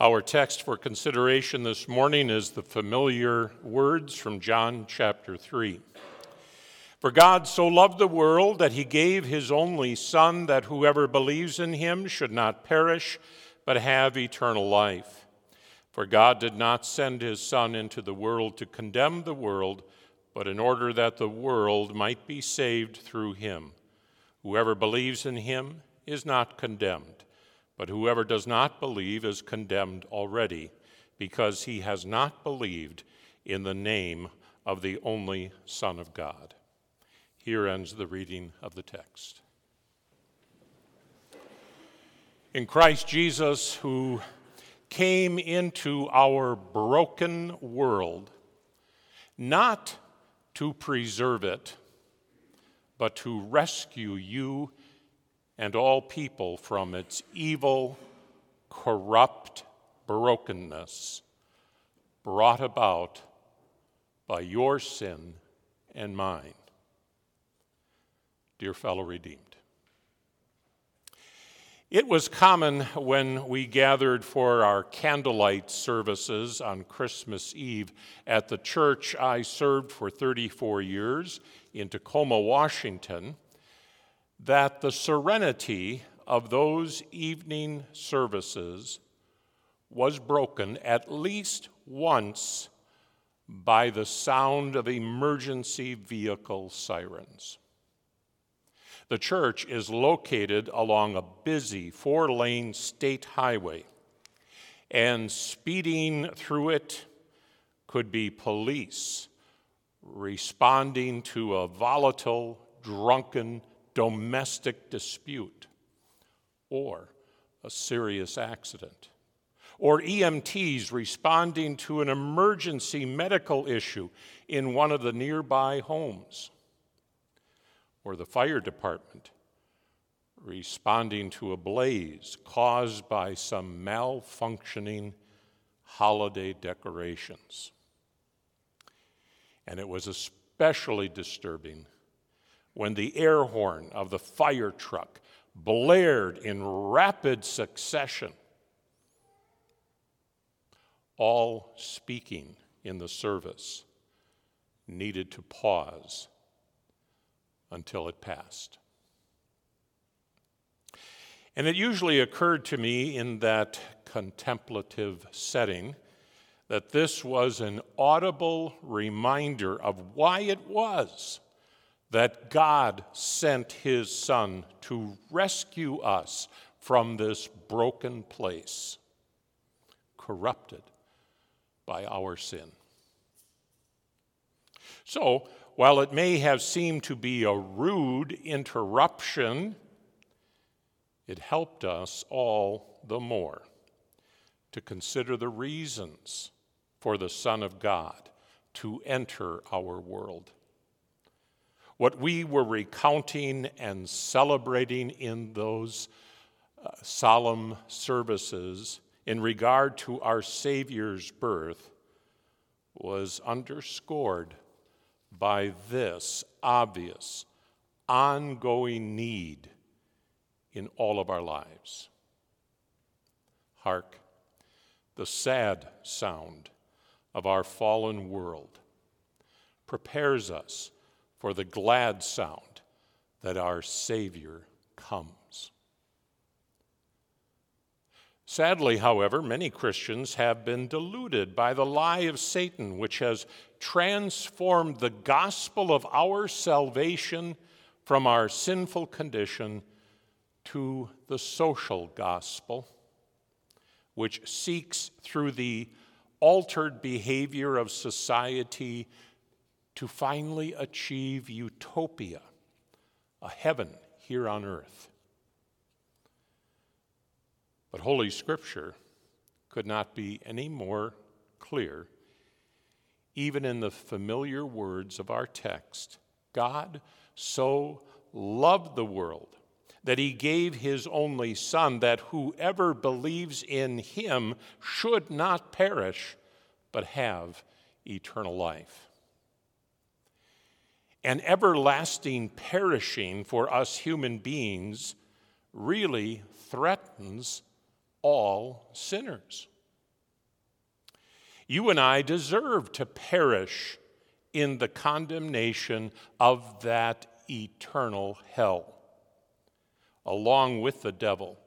Our text for consideration this morning is the familiar words from John chapter 3. For God so loved the world that he gave his only Son, that whoever believes in him should not perish, but have eternal life. For God did not send his Son into the world to condemn the world, but in order that the world might be saved through him. Whoever believes in him is not condemned, but whoever does not believe is condemned already, because he has not believed in the name of the only Son of God. Here ends the reading of the text. In Christ Jesus, who came into our broken world, not to preserve it, but to rescue you and all people from its evil, corrupt brokenness brought about by your sin and mine. Dear fellow redeemed. It was common when we gathered for our candlelight services on Christmas Eve at the church I served for 34 years in Tacoma, Washington, that the serenity of those evening services was broken at least once by the sound of emergency vehicle sirens. The church is located along a busy four lane state highway, and speeding through it could be police responding to a volatile, drunken, domestic dispute or a serious accident, or EMTs responding to an emergency medical issue in one of the nearby homes or the fire department responding to a blaze caused by some malfunctioning holiday decorations. And it was especially disturbing when the air horn of the fire truck blared in rapid succession, all speaking in the service needed to pause until it passed. And it usually occurred to me in that contemplative setting that this was an audible reminder of why it was that God sent his Son to rescue us from this broken place, corrupted by our sin. So, while it may have seemed to be a rude interruption, it helped us all the more to consider the reasons for the Son of God to enter our world. What we were recounting and celebrating in those uh, solemn services in regard to our Savior's birth was underscored by this obvious, ongoing need in all of our lives. Hark, the sad sound of our fallen world prepares us for the glad sound that our Savior comes. Sadly, however, many Christians have been deluded by the lie of Satan, which has transformed the gospel of our salvation from our sinful condition to the social gospel, which seeks through the altered behavior of society to finally achieve utopia, a heaven here on earth. But Holy Scripture could not be any more clear, even in the familiar words of our text. God so loved the world that he gave his only Son, that whoever believes in him should not perish, but have eternal life. An everlasting perishing for us human beings really threatens all sinners. You and I deserve to perish in the condemnation of that eternal hell, along with the devil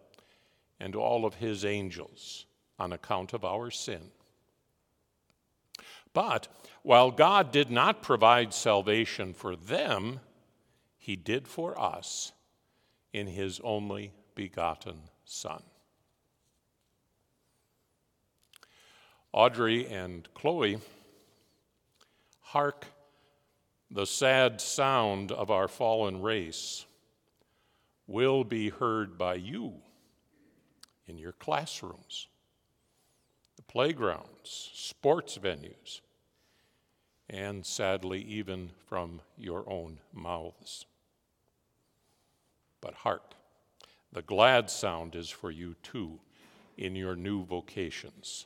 and all of his angels on account of our sin. But while God did not provide salvation for them, he did for us in his only begotten Son. Audrey and Chloe, hark the sad sound of our fallen race will be heard by you in your classrooms, the playgrounds, sports venues, and sadly, even from your own mouths. But hark, the glad sound is for you too in your new vocations.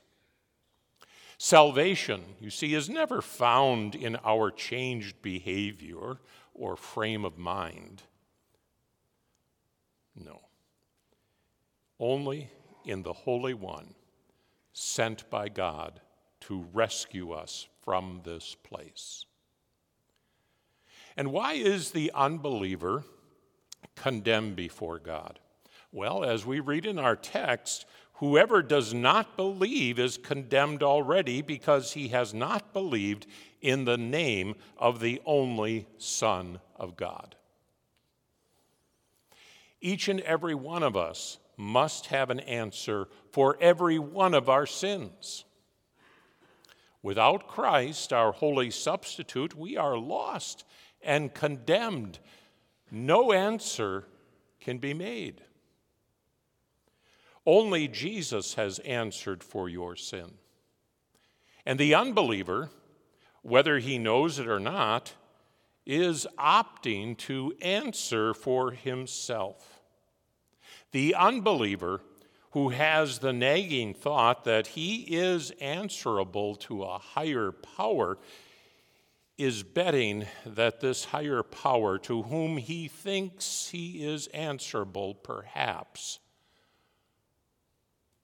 Salvation, you see, is never found in our changed behavior or frame of mind. No. Only in the Holy One, sent by God to rescue us from this place. And why is the unbeliever condemned before God? Well, as we read in our text, whoever does not believe is condemned already because he has not believed in the name of the only Son of God. Each and every one of us must have an answer for every one of our sins. Without Christ, our holy substitute, we are lost and condemned. No answer can be made. Only Jesus has answered for your sin. And the unbeliever, whether he knows it or not, is opting to answer for himself. The unbeliever who has the nagging thought that he is answerable to a higher power is betting that this higher power to whom he thinks he is answerable, perhaps,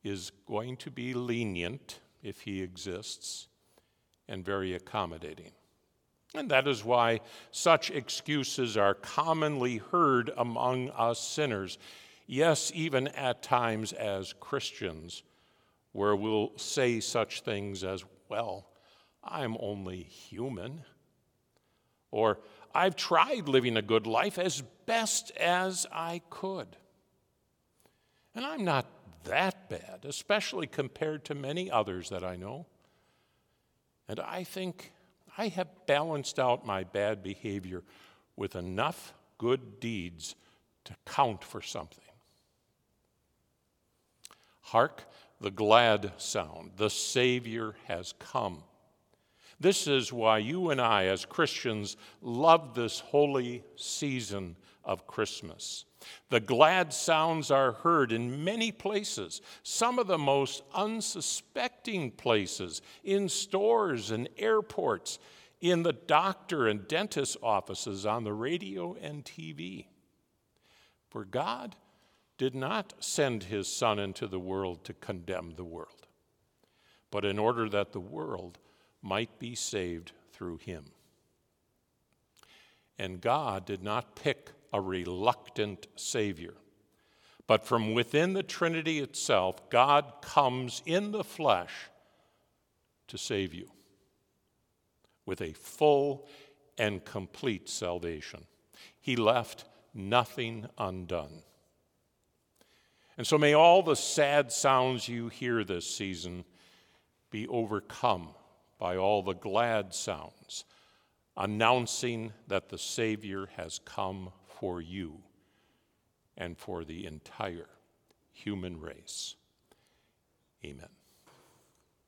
is going to be lenient if he exists and very accommodating. And that is why such excuses are commonly heard among us sinners yes, even at times as Christians, where we'll say such things as, well, I'm only human. Or, I've tried living a good life as best as I could. And I'm not that bad, especially compared to many others that I know. And I think I have balanced out my bad behavior with enough good deeds to count for something. Hark the glad sound. The Savior has come. This is why you and I, as Christians, love this holy season of Christmas. The glad sounds are heard in many places, some of the most unsuspecting places, in stores and airports, in the doctor and dentist offices, on the radio and TV. For God did not send his Son into the world to condemn the world, but in order that the world might be saved through him. And God did not pick a reluctant Savior, but from within the Trinity itself, God comes in the flesh to save you with a full and complete salvation. He left nothing undone. And so may all the sad sounds you hear this season be overcome by all the glad sounds, announcing that the Savior has come for you and for the entire human race. Amen.